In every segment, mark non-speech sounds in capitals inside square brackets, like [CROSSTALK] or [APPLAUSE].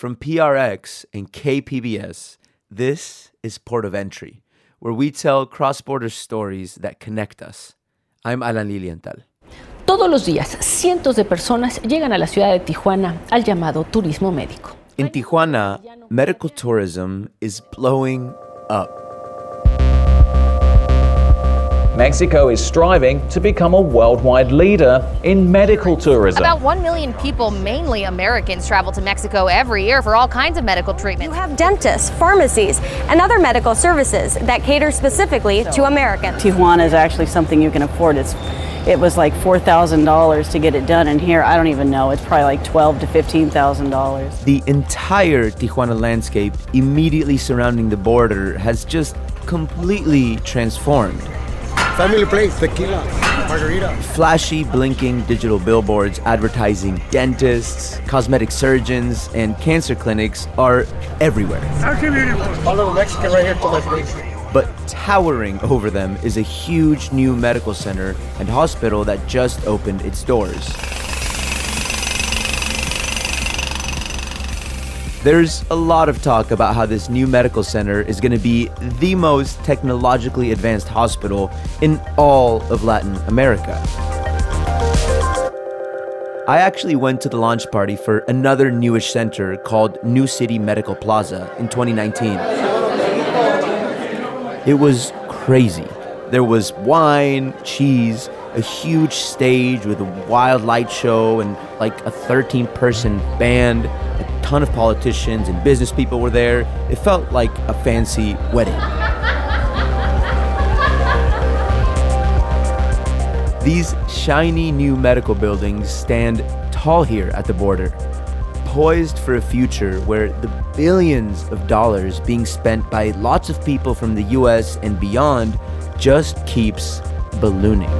From PRX and KPBS, this is Port of Entry, where we tell cross border stories that connect us. I'm Alan Lilienthal. Todos los días, cientos de personas llegan a la ciudad de Tijuana al llamado turismo médico. In Tijuana, medical tourism is blowing up. Mexico is striving to become a worldwide leader in medical tourism. About 1 million people, mainly Americans, travel to Mexico every year for all kinds of medical treatment. You have dentists, pharmacies, and other medical services that cater specifically to Americans. Tijuana is actually something you can afford. It's it was like $4,000 to get it done and here I don't even know it's probably like 12 to $15,000. The entire Tijuana landscape immediately surrounding the border has just completely transformed. Family place, tequila, margarita. Flashy, blinking digital billboards advertising dentists, cosmetic surgeons, and cancer clinics are everywhere. All over Mexican right here to my. But towering over them is a huge new medical center and hospital that just opened its doors. There's a lot of talk about how this new medical center is going to be the most technologically advanced hospital in all of Latin America. I actually went to the launch party for another newish center called New City Medical Plaza in 2019. It was crazy. There was wine, cheese, a huge stage with a wild light show, and like a 13 person band. A ton of politicians and business people were there. It felt like a fancy wedding. These shiny new medical buildings stand tall here at the border, poised for a future where the billions of dollars being spent by lots of people from the US and beyond just keeps ballooning.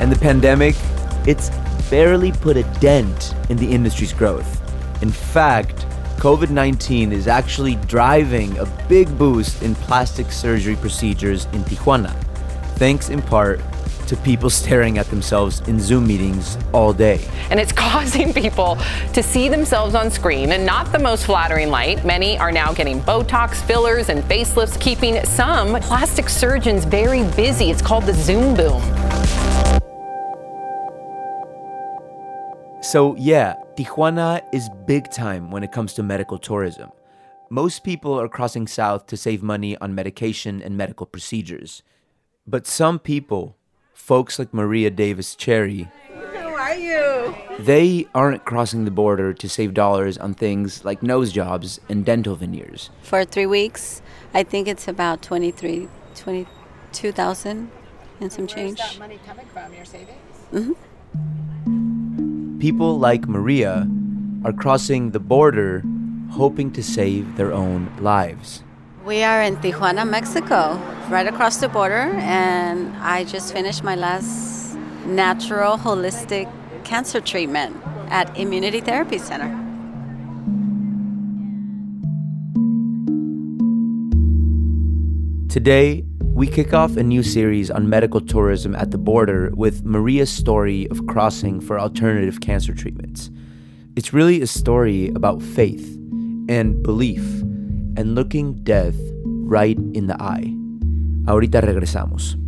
And the pandemic, it's barely put a dent in the industry's growth. In fact, COVID 19 is actually driving a big boost in plastic surgery procedures in Tijuana, thanks in part to people [LAUGHS] staring at themselves in Zoom meetings all day. And it's [LAUGHS] causing people to see themselves on screen in not the most flattering light. Many are now getting Botox, fillers, and facelifts, keeping some plastic surgeons very busy. It's called the Zoom boom. So, yeah, Tijuana is big time when it comes to medical tourism. Most people are crossing south to save money on medication and medical procedures. But some people, folks like Maria Davis Cherry, How are you? they aren't crossing the border to save dollars on things like nose jobs and dental veneers. For three weeks, I think it's about 23, 22,000 and some change. Where's that money coming from? Your savings? hmm People like Maria are crossing the border hoping to save their own lives. We are in Tijuana, Mexico, right across the border, and I just finished my last natural holistic cancer treatment at Immunity Therapy Center. Today, we kick off a new series on medical tourism at the border with Maria's story of crossing for alternative cancer treatments. It's really a story about faith and belief and looking death right in the eye. Ahorita regresamos.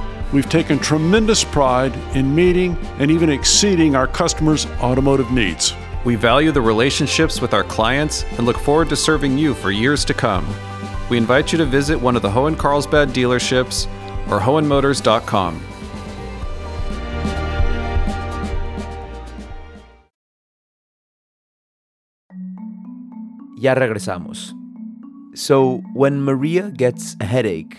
we've taken tremendous pride in meeting and even exceeding our customers' automotive needs. We value the relationships with our clients and look forward to serving you for years to come. we invite you to visit one of the Hoehn Carlsbad dealerships or hoehnmotors.com. Ya regresamos. So, when Maria gets a headache,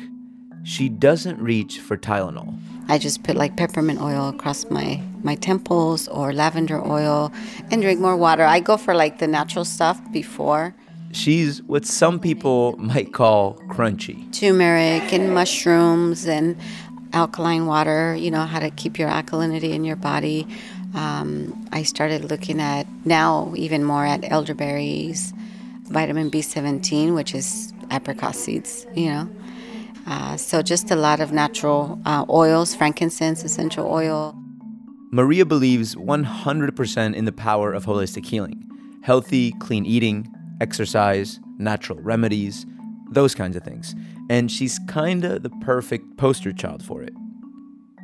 she doesn't reach for Tylenol. I just put like peppermint oil across my my temples or lavender oil and drink more water. I go for like the natural stuff before. She's what some people might call crunchy. Turmeric and mushrooms and alkaline water, you know, how to keep your alkalinity in your body. Um, I started looking at now even more at elderberries, vitamin B17, which is apricot seeds, you know. Uh, so just a lot of natural uh, oils, frankincense, essential oil. Maria believes 100% in the power of holistic healing healthy, clean eating, exercise, natural remedies, those kinds of things. And she's kinda the perfect poster child for it.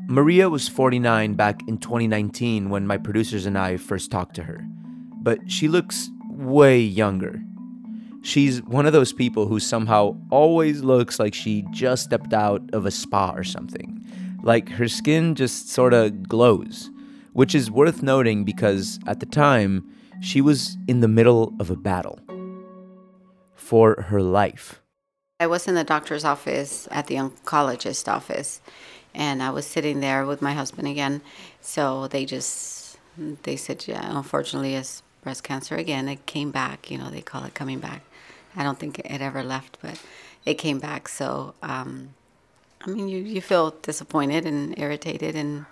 Maria was 49 back in 2019 when my producers and I first talked to her, but she looks way younger. She's one of those people who somehow always looks like she just stepped out of a spa or something. Like her skin just sort of glows, which is worth noting because at the time, she was in the middle of a battle for her life. I was in the doctor's office at the oncologist office, and I was sitting there with my husband again. So they just they said, yeah, unfortunately, it's breast cancer again. It came back. You know, they call it coming back. I don't think it ever left, but it came back. So, um, I mean, you, you feel disappointed and irritated and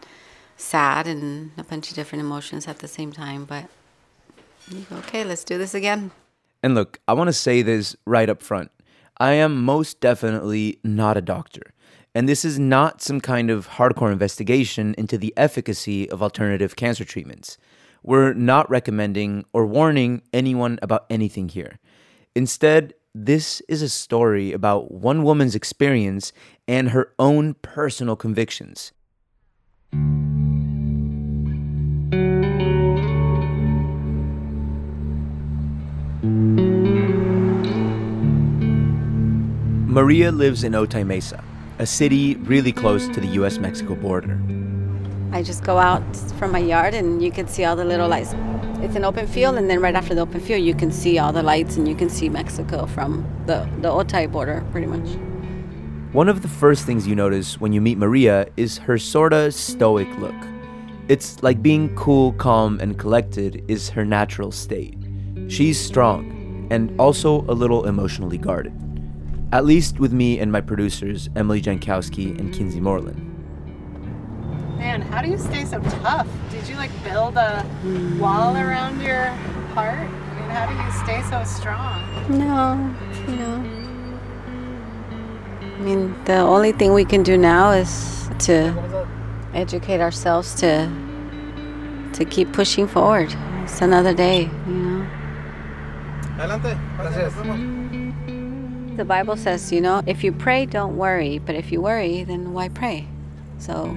sad and a bunch of different emotions at the same time. But you go, okay, let's do this again. And look, I want to say this right up front. I am most definitely not a doctor. And this is not some kind of hardcore investigation into the efficacy of alternative cancer treatments. We're not recommending or warning anyone about anything here. Instead, this is a story about one woman's experience and her own personal convictions. Maria lives in Otay Mesa, a city really close to the US Mexico border. I just go out from my yard and you can see all the little lights. It's an open field, and then right after the open field, you can see all the lights and you can see Mexico from the, the Otay border, pretty much. One of the first things you notice when you meet Maria is her sorta stoic look. It's like being cool, calm, and collected is her natural state. She's strong and also a little emotionally guarded. At least with me and my producers, Emily Jankowski and Kinsey Moreland. Man, how do you stay so tough? Did you like build a wall around your heart? I mean, how do you stay so strong? No, you know. I mean, the only thing we can do now is to educate ourselves to to keep pushing forward. It's another day, you know. Adelante. Gracias. The Bible says, you know, if you pray, don't worry. But if you worry, then why pray? So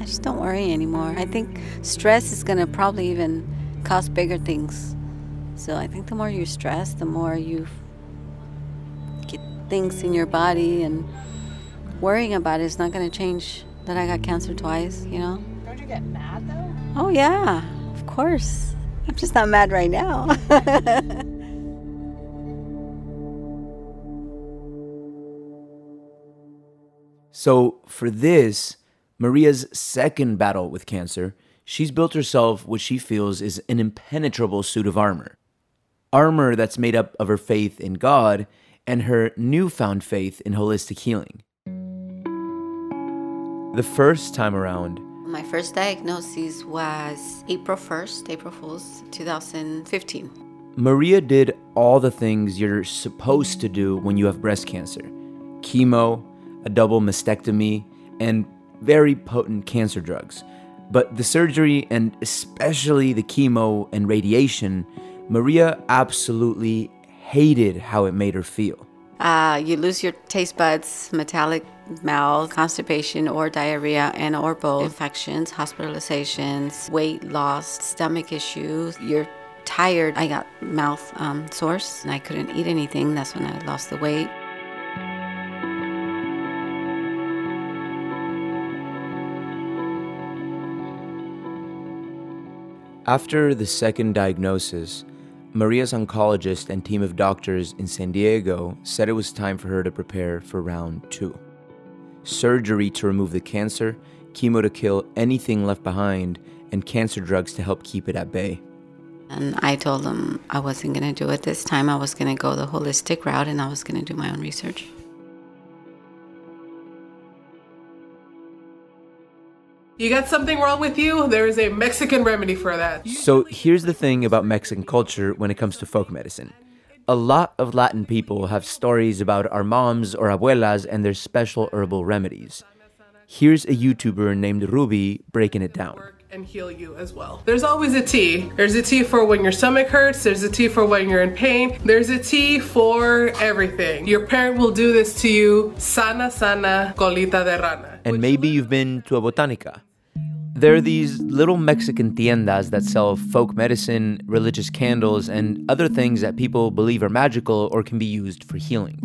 I just don't worry anymore. I think stress is going to probably even cause bigger things. So I think the more you stress, the more you get things in your body, and worrying about it is not going to change that I got cancer twice, you know? Don't you get mad though? Oh, yeah, of course. I'm just not mad right now. [LAUGHS] So, for this, Maria's second battle with cancer, she's built herself what she feels is an impenetrable suit of armor. Armor that's made up of her faith in God and her newfound faith in holistic healing. The first time around, My first diagnosis was April 1st, April Fool's 2015. Maria did all the things you're supposed to do when you have breast cancer chemo, a double mastectomy, and very potent cancer drugs. But the surgery, and especially the chemo and radiation, Maria absolutely hated how it made her feel. Uh, you lose your taste buds, metallic mouth, constipation or diarrhea, and or both. Infections, hospitalizations, weight loss, stomach issues. You're tired. I got mouth um, sores and I couldn't eat anything. That's when I lost the weight. After the second diagnosis, Maria's oncologist and team of doctors in San Diego said it was time for her to prepare for round two surgery to remove the cancer, chemo to kill anything left behind, and cancer drugs to help keep it at bay. And I told them I wasn't going to do it this time. I was going to go the holistic route and I was going to do my own research. You got something wrong with you? There is a Mexican remedy for that. So here's the thing about Mexican culture when it comes to folk medicine. A lot of Latin people have stories about our moms or abuelas and their special herbal remedies. Here's a YouTuber named Ruby breaking it down. And heal you as well. There's always a tea. There's a tea for when your stomach hurts. There's a tea for when you're in pain. There's a tea for everything. Your parent will do this to you. Sana, sana, colita de rana. And maybe you've been to a botanica. There are these little Mexican tiendas that sell folk medicine, religious candles, and other things that people believe are magical or can be used for healing.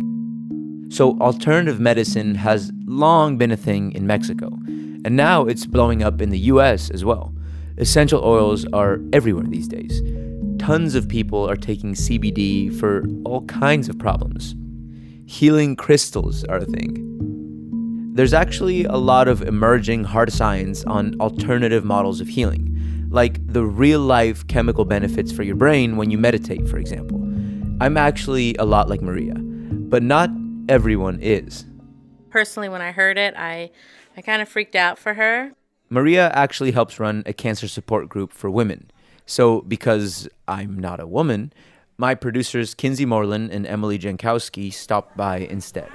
So, alternative medicine has long been a thing in Mexico, and now it's blowing up in the US as well. Essential oils are everywhere these days. Tons of people are taking CBD for all kinds of problems. Healing crystals are a thing. There's actually a lot of emerging hard science on alternative models of healing, like the real life chemical benefits for your brain when you meditate, for example. I'm actually a lot like Maria, but not everyone is. Personally, when I heard it, I, I kind of freaked out for her. Maria actually helps run a cancer support group for women. So, because I'm not a woman, my producers Kinsey Moreland and Emily Jankowski stopped by instead.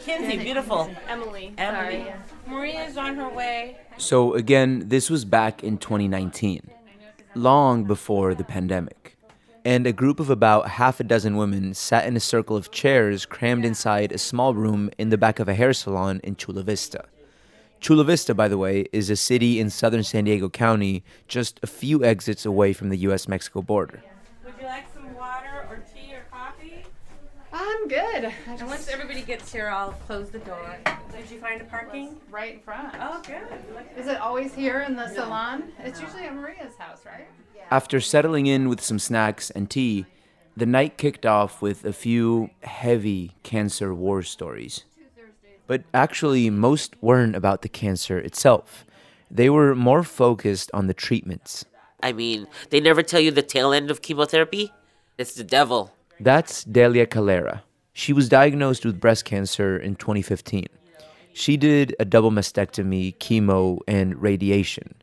Kinsey, beautiful. Emily. Emily. Sorry. Maria's on her way. So, again, this was back in 2019, long before the pandemic. And a group of about half a dozen women sat in a circle of chairs crammed inside a small room in the back of a hair salon in Chula Vista. Chula Vista, by the way, is a city in southern San Diego County, just a few exits away from the US Mexico border. Would you like some water or tea or coffee? I'm good. And once everybody gets here, I'll close the door. Did you find a parking? Right in front. Oh, good. Is it always here in the salon? It's usually at Maria's house, right? After settling in with some snacks and tea, the night kicked off with a few heavy cancer war stories. But actually, most weren't about the cancer itself. They were more focused on the treatments. I mean, they never tell you the tail end of chemotherapy. It's the devil. That's Delia Calera. She was diagnosed with breast cancer in 2015. She did a double mastectomy, chemo, and radiation.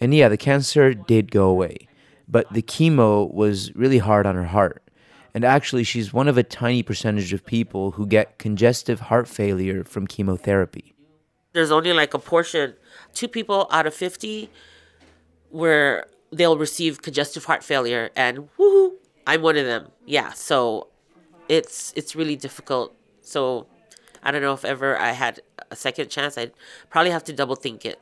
And yeah, the cancer did go away, but the chemo was really hard on her heart. And actually, she's one of a tiny percentage of people who get congestive heart failure from chemotherapy. There's only like a portion, two people out of 50, where they'll receive congestive heart failure, and woohoo, I'm one of them. Yeah, so it's it's really difficult. So I don't know if ever I had a second chance, I'd probably have to double think it.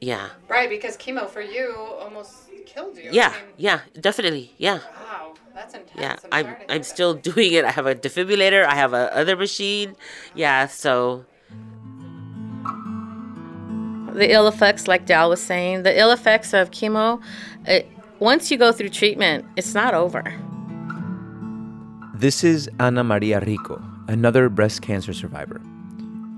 Yeah. Right, because chemo for you almost killed you. Yeah, I mean, yeah, definitely. Yeah. wow, that's intense. Yeah, I'm, I'm sorry to hear I'm that. still doing it. I have a defibrillator. I have a other machine. Yeah, so The ill effects, like Dal was saying, the ill effects of chemo, it, once you go through treatment, it's not over. This is Ana Maria Rico, another breast cancer survivor.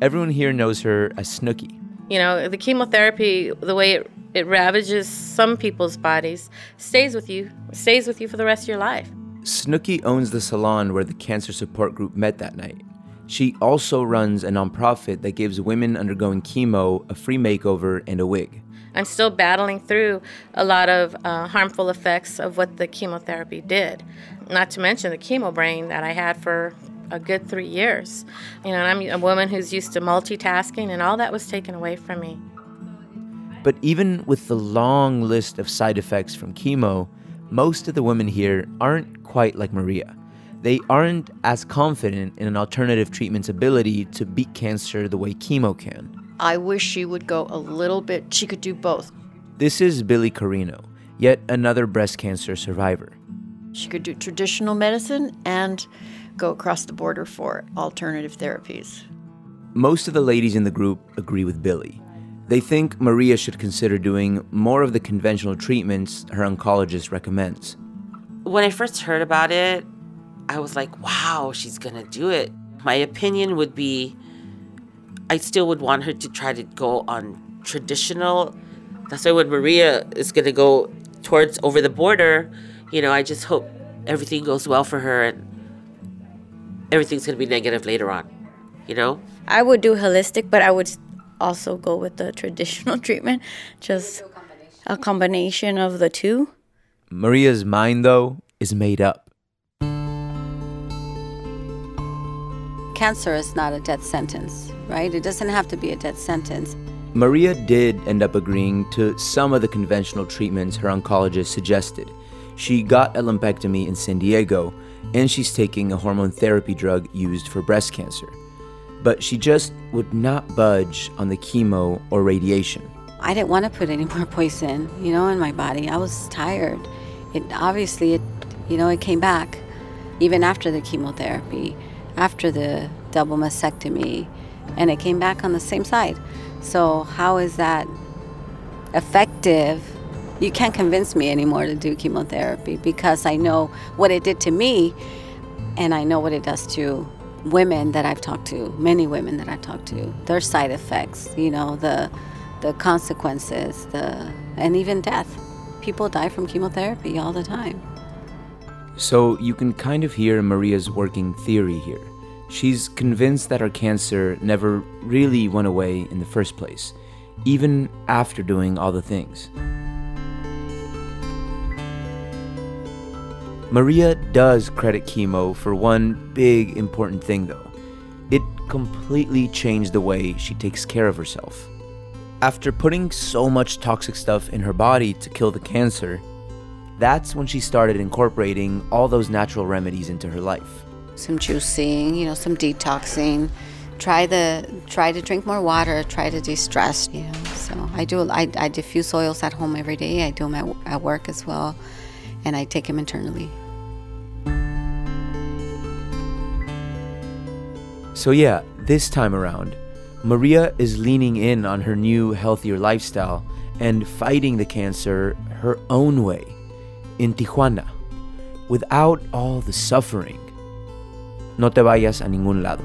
Everyone here knows her as Snooky. You know, the chemotherapy, the way it, it ravages some people's bodies, stays with you, stays with you for the rest of your life. Snooky owns the salon where the cancer support group met that night. She also runs a nonprofit that gives women undergoing chemo a free makeover and a wig. I'm still battling through a lot of uh, harmful effects of what the chemotherapy did. Not to mention the chemo brain that I had for a good three years. You know, and I'm a woman who's used to multitasking, and all that was taken away from me. But even with the long list of side effects from chemo, most of the women here aren't quite like Maria. They aren't as confident in an alternative treatment's ability to beat cancer the way chemo can. I wish she would go a little bit, she could do both. This is Billy Carino, yet another breast cancer survivor. She could do traditional medicine and go across the border for alternative therapies. Most of the ladies in the group agree with Billy. They think Maria should consider doing more of the conventional treatments her oncologist recommends. When I first heard about it, I was like, wow, she's gonna do it. My opinion would be I still would want her to try to go on traditional. That's why when Maria is gonna go towards over the border, you know, I just hope everything goes well for her and everything's gonna be negative later on, you know? I would do holistic, but I would also go with the traditional [LAUGHS] treatment, just a combination of the two. Maria's mind, though, is made up. Cancer is not a death sentence, right? It doesn't have to be a death sentence. Maria did end up agreeing to some of the conventional treatments her oncologist suggested. She got a lumpectomy in San Diego, and she's taking a hormone therapy drug used for breast cancer. But she just would not budge on the chemo or radiation. I didn't want to put any more poison, you know, in my body. I was tired. It obviously, it, you know, it came back, even after the chemotherapy, after the double mastectomy, and it came back on the same side. So how is that effective? You can't convince me anymore to do chemotherapy because I know what it did to me, and I know what it does to women that I've talked to, many women that I've talked to. Their side effects, you know, the the consequences, the and even death. People die from chemotherapy all the time. So you can kind of hear Maria's working theory here. She's convinced that her cancer never really went away in the first place, even after doing all the things. Maria does credit chemo for one big important thing, though. It completely changed the way she takes care of herself. After putting so much toxic stuff in her body to kill the cancer, that's when she started incorporating all those natural remedies into her life. Some juicing, you know, some detoxing. Try the try to drink more water. Try to de-stress. You know, so I do. I, I diffuse oils at home every day. I do them at, at work as well, and I take them internally. So, yeah, this time around, Maria is leaning in on her new, healthier lifestyle and fighting the cancer her own way in Tijuana without all the suffering. No te vayas a ningún lado.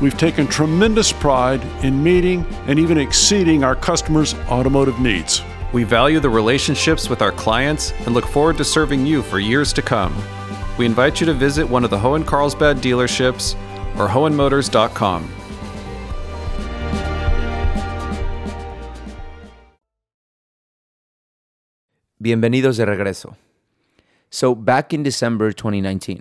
we've taken tremendous pride in meeting and even exceeding our customers' automotive needs. We value the relationships with our clients and look forward to serving you for years to come. We invite you to visit one of the Hoehn Carlsbad dealerships or hoehnmotors.com. Bienvenidos de regreso. So, back in December 2019,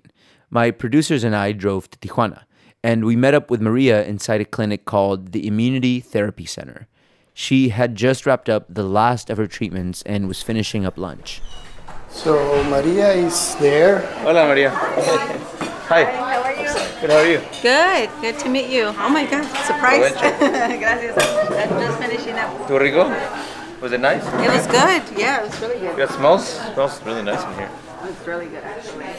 my producers and I drove to Tijuana, and we met up with Maria inside a clinic called the Immunity Therapy Center. She had just wrapped up the last of her treatments and was finishing up lunch. So, Maria is there. Hola, Maria. Hi. How are you? Good, how are you? Good. Good to meet you. Oh my God, surprise. [LAUGHS] Gracias. I'm just finishing up. ¿Tu rico? Was it nice? It was good. Yeah, it was really good. It smells smells really nice in here. It's really good, actually.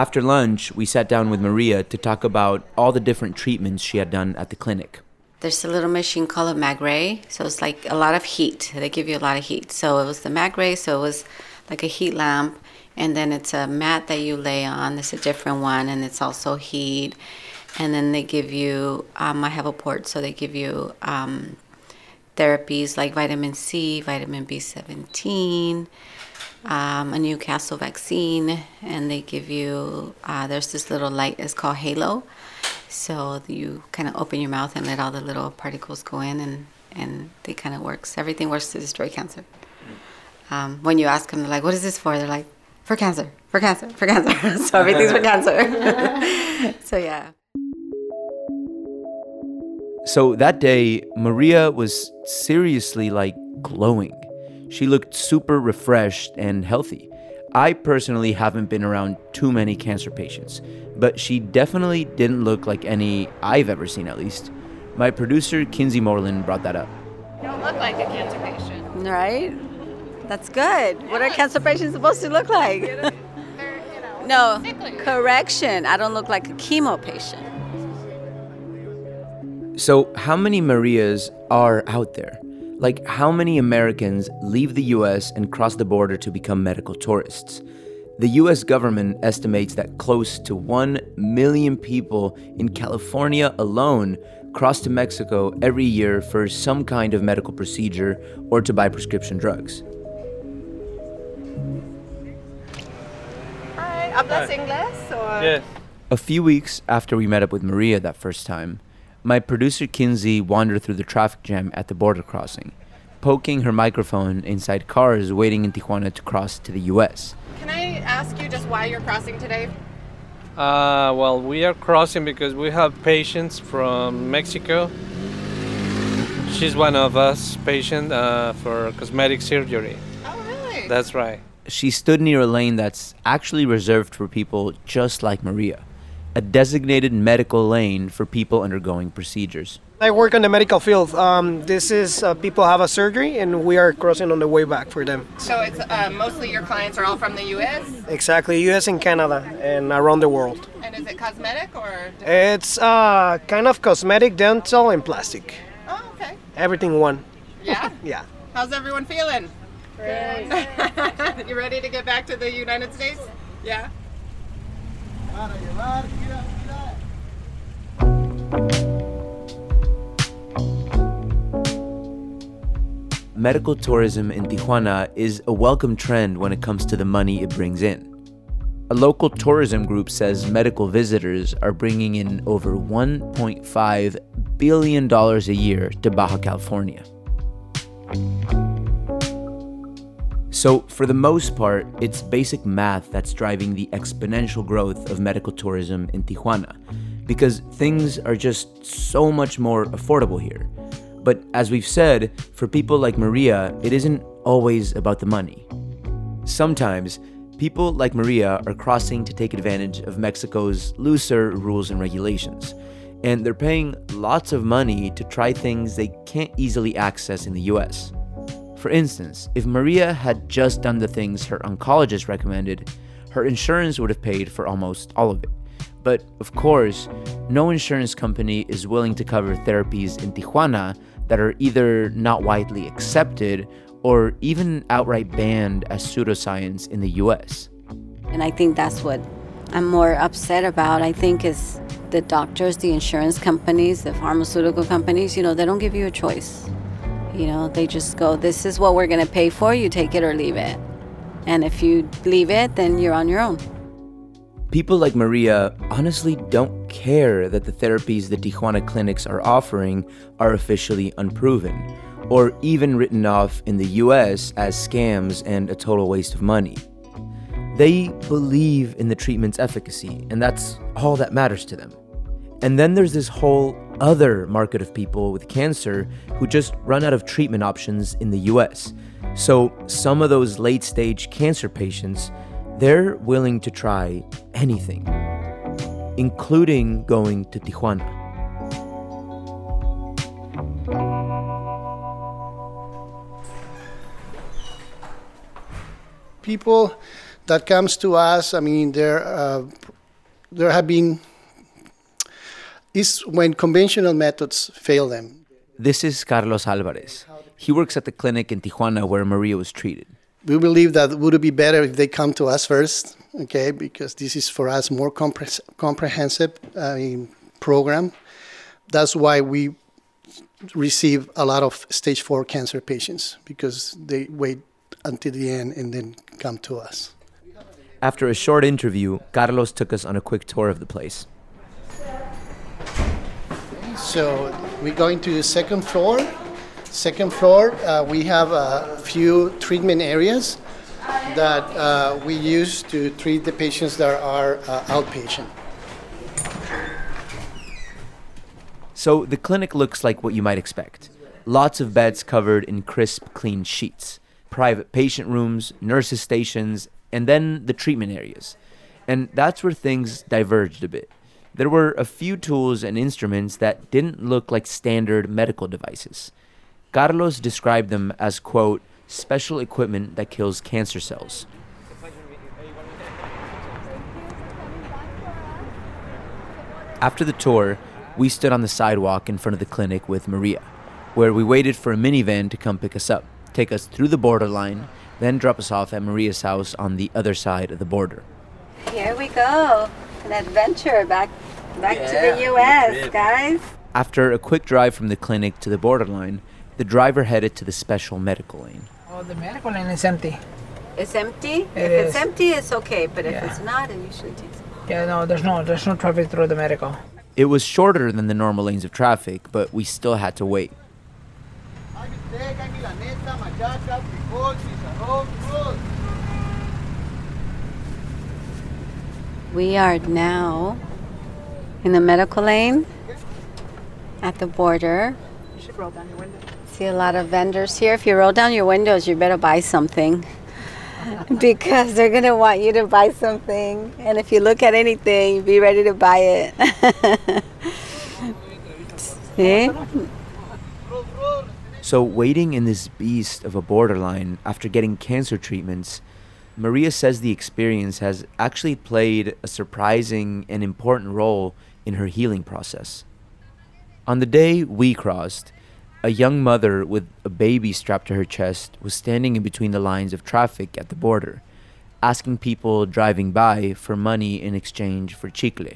After lunch, we sat down with Maria to talk about all the different treatments she had done at the clinic. There's a little machine called a Magray, so it's like a lot of heat. They give you a lot of heat. So it was the Magray, so it was like a heat lamp, and then it's a mat that you lay on. It's a different one, and it's also heat. And then they give you, um, I have a port, so they give you um, therapies like vitamin C, vitamin B17, um, a Newcastle vaccine, and they give you, uh, there's this little light, it's called Halo. So you kind of open your mouth and let all the little particles go in, and and they kind of works. Everything works to destroy cancer. Um, when you ask them, they're like, "What is this for?" They're like, "For cancer, for cancer, for cancer." [LAUGHS] so everything's for cancer. [LAUGHS] so yeah. So that day, Maria was seriously like glowing. She looked super refreshed and healthy. I personally haven't been around too many cancer patients, but she definitely didn't look like any I've ever seen, at least. My producer, Kinsey Moreland, brought that up. You don't look like a cancer patient. Right? That's good. What are cancer patients supposed to look like? no, correction. I don't look like a chemo patient. So, how many Marias are out there? Like, how many Americans leave the US and cross the border to become medical tourists? The US government estimates that close to 1 million people in California alone cross to Mexico every year for some kind of medical procedure or to buy prescription drugs. Hi, ¿hablas inglés or? A few weeks after we met up with Maria that first time, my producer Kinsey wandered through the traffic jam at the border crossing, poking her microphone inside cars waiting in Tijuana to cross to the US. Can I ask you just why you're crossing today? Uh, well, we are crossing because we have patients from Mexico. She's one of us, patient uh, for cosmetic surgery. Oh, really? That's right. She stood near a lane that's actually reserved for people just like Maria, a designated medical lane for people undergoing procedures. I work in the medical field. Um, this is uh, people have a surgery, and we are crossing on the way back for them. So it's uh, mostly your clients are all from the U.S. Exactly, U.S. and Canada, and around the world. And is it cosmetic or? It's uh, kind of cosmetic, dental, and plastic. Oh, okay. Everything one. Yeah. [LAUGHS] Yeah. How's everyone feeling? Great. [LAUGHS] you ready to get back to the United States? Yeah. Medical tourism in Tijuana is a welcome trend when it comes to the money it brings in. A local tourism group says medical visitors are bringing in over $1.5 billion a year to Baja California. So, for the most part, it's basic math that's driving the exponential growth of medical tourism in Tijuana, because things are just so much more affordable here. But as we've said, for people like Maria, it isn't always about the money. Sometimes, people like Maria are crossing to take advantage of Mexico's looser rules and regulations, and they're paying lots of money to try things they can't easily access in the US. For instance, if Maria had just done the things her oncologist recommended, her insurance would have paid for almost all of it. But of course, no insurance company is willing to cover therapies in Tijuana that are either not widely accepted or even outright banned as pseudoscience in the US. And I think that's what I'm more upset about. I think is the doctors, the insurance companies, the pharmaceutical companies, you know, they don't give you a choice. You know, they just go, this is what we're going to pay for, you take it or leave it. And if you leave it, then you're on your own. People like Maria honestly don't care that the therapies the Tijuana clinics are offering are officially unproven, or even written off in the US as scams and a total waste of money. They believe in the treatment's efficacy, and that's all that matters to them. And then there's this whole other market of people with cancer who just run out of treatment options in the US. So some of those late stage cancer patients, they're willing to try anything, including going to Tijuana. People that comes to us, I mean, there uh, there have been is when conventional methods fail them. This is Carlos Alvarez. He works at the clinic in Tijuana where Maria was treated. We believe that would it be better if they come to us first, okay? Because this is for us more compre- comprehensive uh, program. That's why we receive a lot of stage four cancer patients because they wait until the end and then come to us. After a short interview, Carlos took us on a quick tour of the place. So we're going to the second floor. Second floor, uh, we have a few treatment areas that uh, we use to treat the patients that are uh, outpatient. So the clinic looks like what you might expect. Lots of beds covered in crisp, clean sheets, private patient rooms, nurses' stations, and then the treatment areas. And that's where things diverged a bit. There were a few tools and instruments that didn't look like standard medical devices. Carlos described them as, quote, special equipment that kills cancer cells. After the tour, we stood on the sidewalk in front of the clinic with Maria, where we waited for a minivan to come pick us up, take us through the borderline, then drop us off at Maria's house on the other side of the border. Here we go. An adventure back back to the US, guys. After a quick drive from the clinic to the borderline, the driver headed to the special medical lane. Oh, the medical lane is empty. It's empty? It if it's empty, it's okay, but if it's not, it usually takes Yeah, no, there's no there's no traffic through the medical. It was shorter than the normal lanes of traffic, but we still had to wait. We are now in the medical lane at the border. You should roll down your window. See a lot of vendors here. If you roll down your windows, you better buy something [LAUGHS] because they're going to want you to buy something. And if you look at anything, be ready to buy it. [LAUGHS] See? So, waiting in this beast of a borderline after getting cancer treatments, Maria says the experience has actually played a surprising and important role in her healing process. On the day we crossed, a young mother with a baby strapped to her chest was standing in between the lines of traffic at the border, asking people driving by for money in exchange for chicle.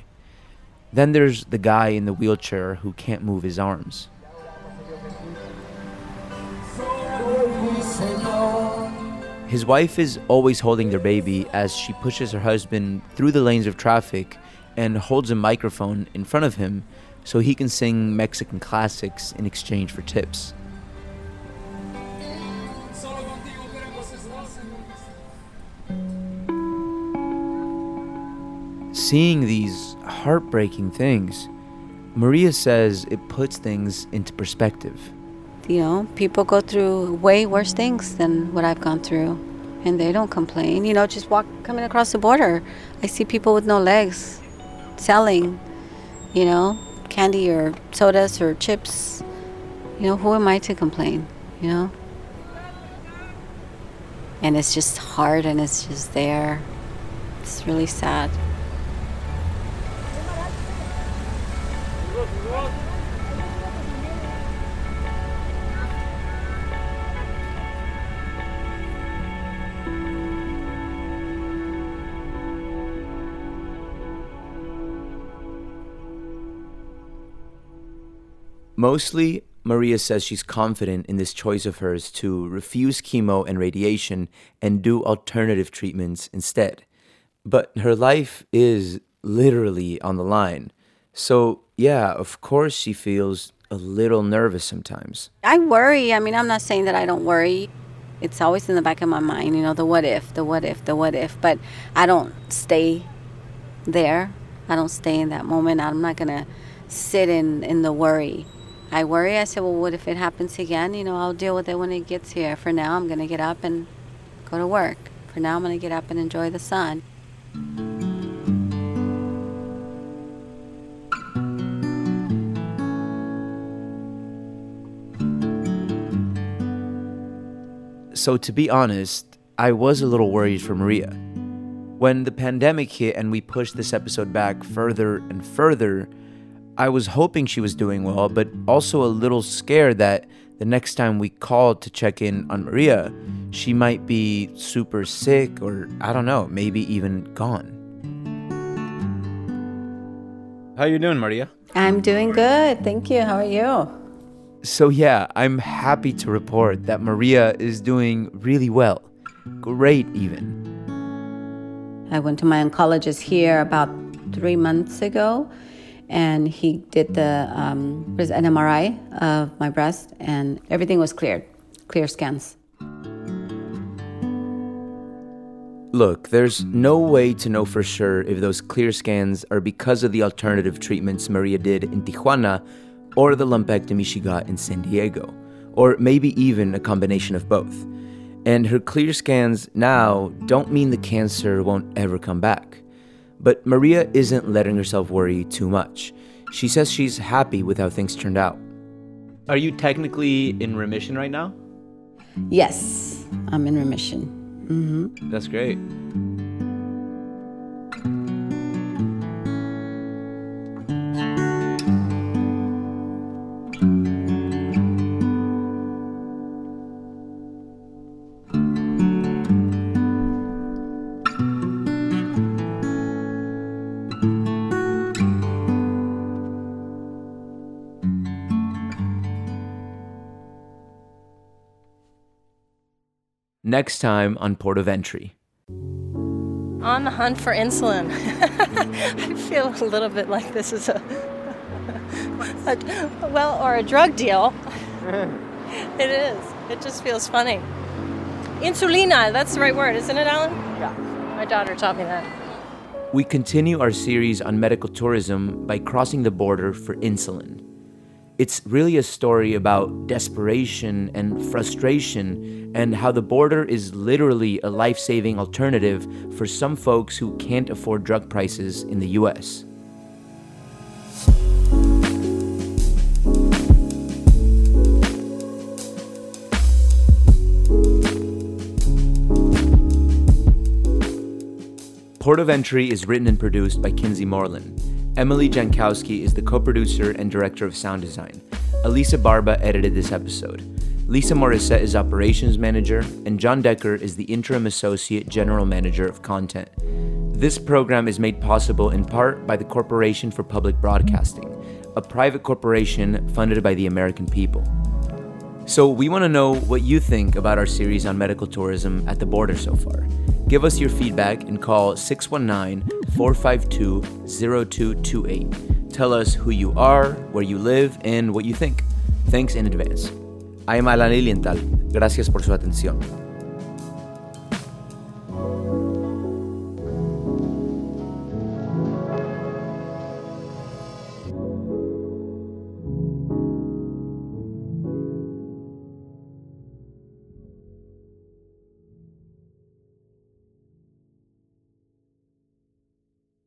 Then there's the guy in the wheelchair who can't move his arms. His wife is always holding their baby as she pushes her husband through the lanes of traffic and holds a microphone in front of him so he can sing Mexican classics in exchange for tips. Seeing these heartbreaking things, Maria says it puts things into perspective. You know, people go through way worse things than what I've gone through, and they don't complain. You know, just walk coming across the border. I see people with no legs selling, you know, candy or sodas or chips. You know, who am I to complain, you know? And it's just hard and it's just there. It's really sad. Mostly, Maria says she's confident in this choice of hers to refuse chemo and radiation and do alternative treatments instead. But her life is literally on the line. So, yeah, of course, she feels a little nervous sometimes. I worry. I mean, I'm not saying that I don't worry. It's always in the back of my mind, you know, the what if, the what if, the what if. But I don't stay there. I don't stay in that moment. I'm not going to sit in, in the worry. I worry. I said, well, what if it happens again? You know, I'll deal with it when it gets here. For now, I'm going to get up and go to work. For now, I'm going to get up and enjoy the sun. So, to be honest, I was a little worried for Maria. When the pandemic hit and we pushed this episode back further and further, I was hoping she was doing well, but also a little scared that the next time we called to check in on Maria, she might be super sick or I don't know, maybe even gone. How are you doing, Maria? I'm doing good. Thank you. How are you? So yeah, I'm happy to report that Maria is doing really well. Great even. I went to my oncologist here about three months ago, and he did the um, an MRI of my breast, and everything was cleared, clear scans. Look, there's no way to know for sure if those clear scans are because of the alternative treatments Maria did in Tijuana or the lumpectomy she got in San Diego, or maybe even a combination of both. And her clear scans now don't mean the cancer won't ever come back. But Maria isn't letting herself worry too much. She says she's happy with how things turned out. Are you technically in remission right now? Yes, I'm in remission. Mm-hmm. That's great. Next time on Port of Entry. On the hunt for insulin. [LAUGHS] I feel a little bit like this is a, [LAUGHS] a well, or a drug deal. [LAUGHS] it is. It just feels funny. Insulina, that's the right word, isn't it, Alan? Yeah. My daughter taught me that. We continue our series on medical tourism by crossing the border for insulin. It's really a story about desperation and frustration, and how the border is literally a life saving alternative for some folks who can't afford drug prices in the US. Port of Entry is written and produced by Kinsee Morlan. Emily Jankowski is the co producer and director of sound design. Elisa Barba edited this episode. Lisa Morissette is operations manager, and John Decker is the interim associate general manager of content. This program is made possible in part by the Corporation for Public Broadcasting, a private corporation funded by the American people. So, we want to know what you think about our series on medical tourism at the border so far. Give us your feedback and call 619 452 0228. Tell us who you are, where you live, and what you think. Thanks in advance. I am Alan Lilienthal. Gracias por su atención.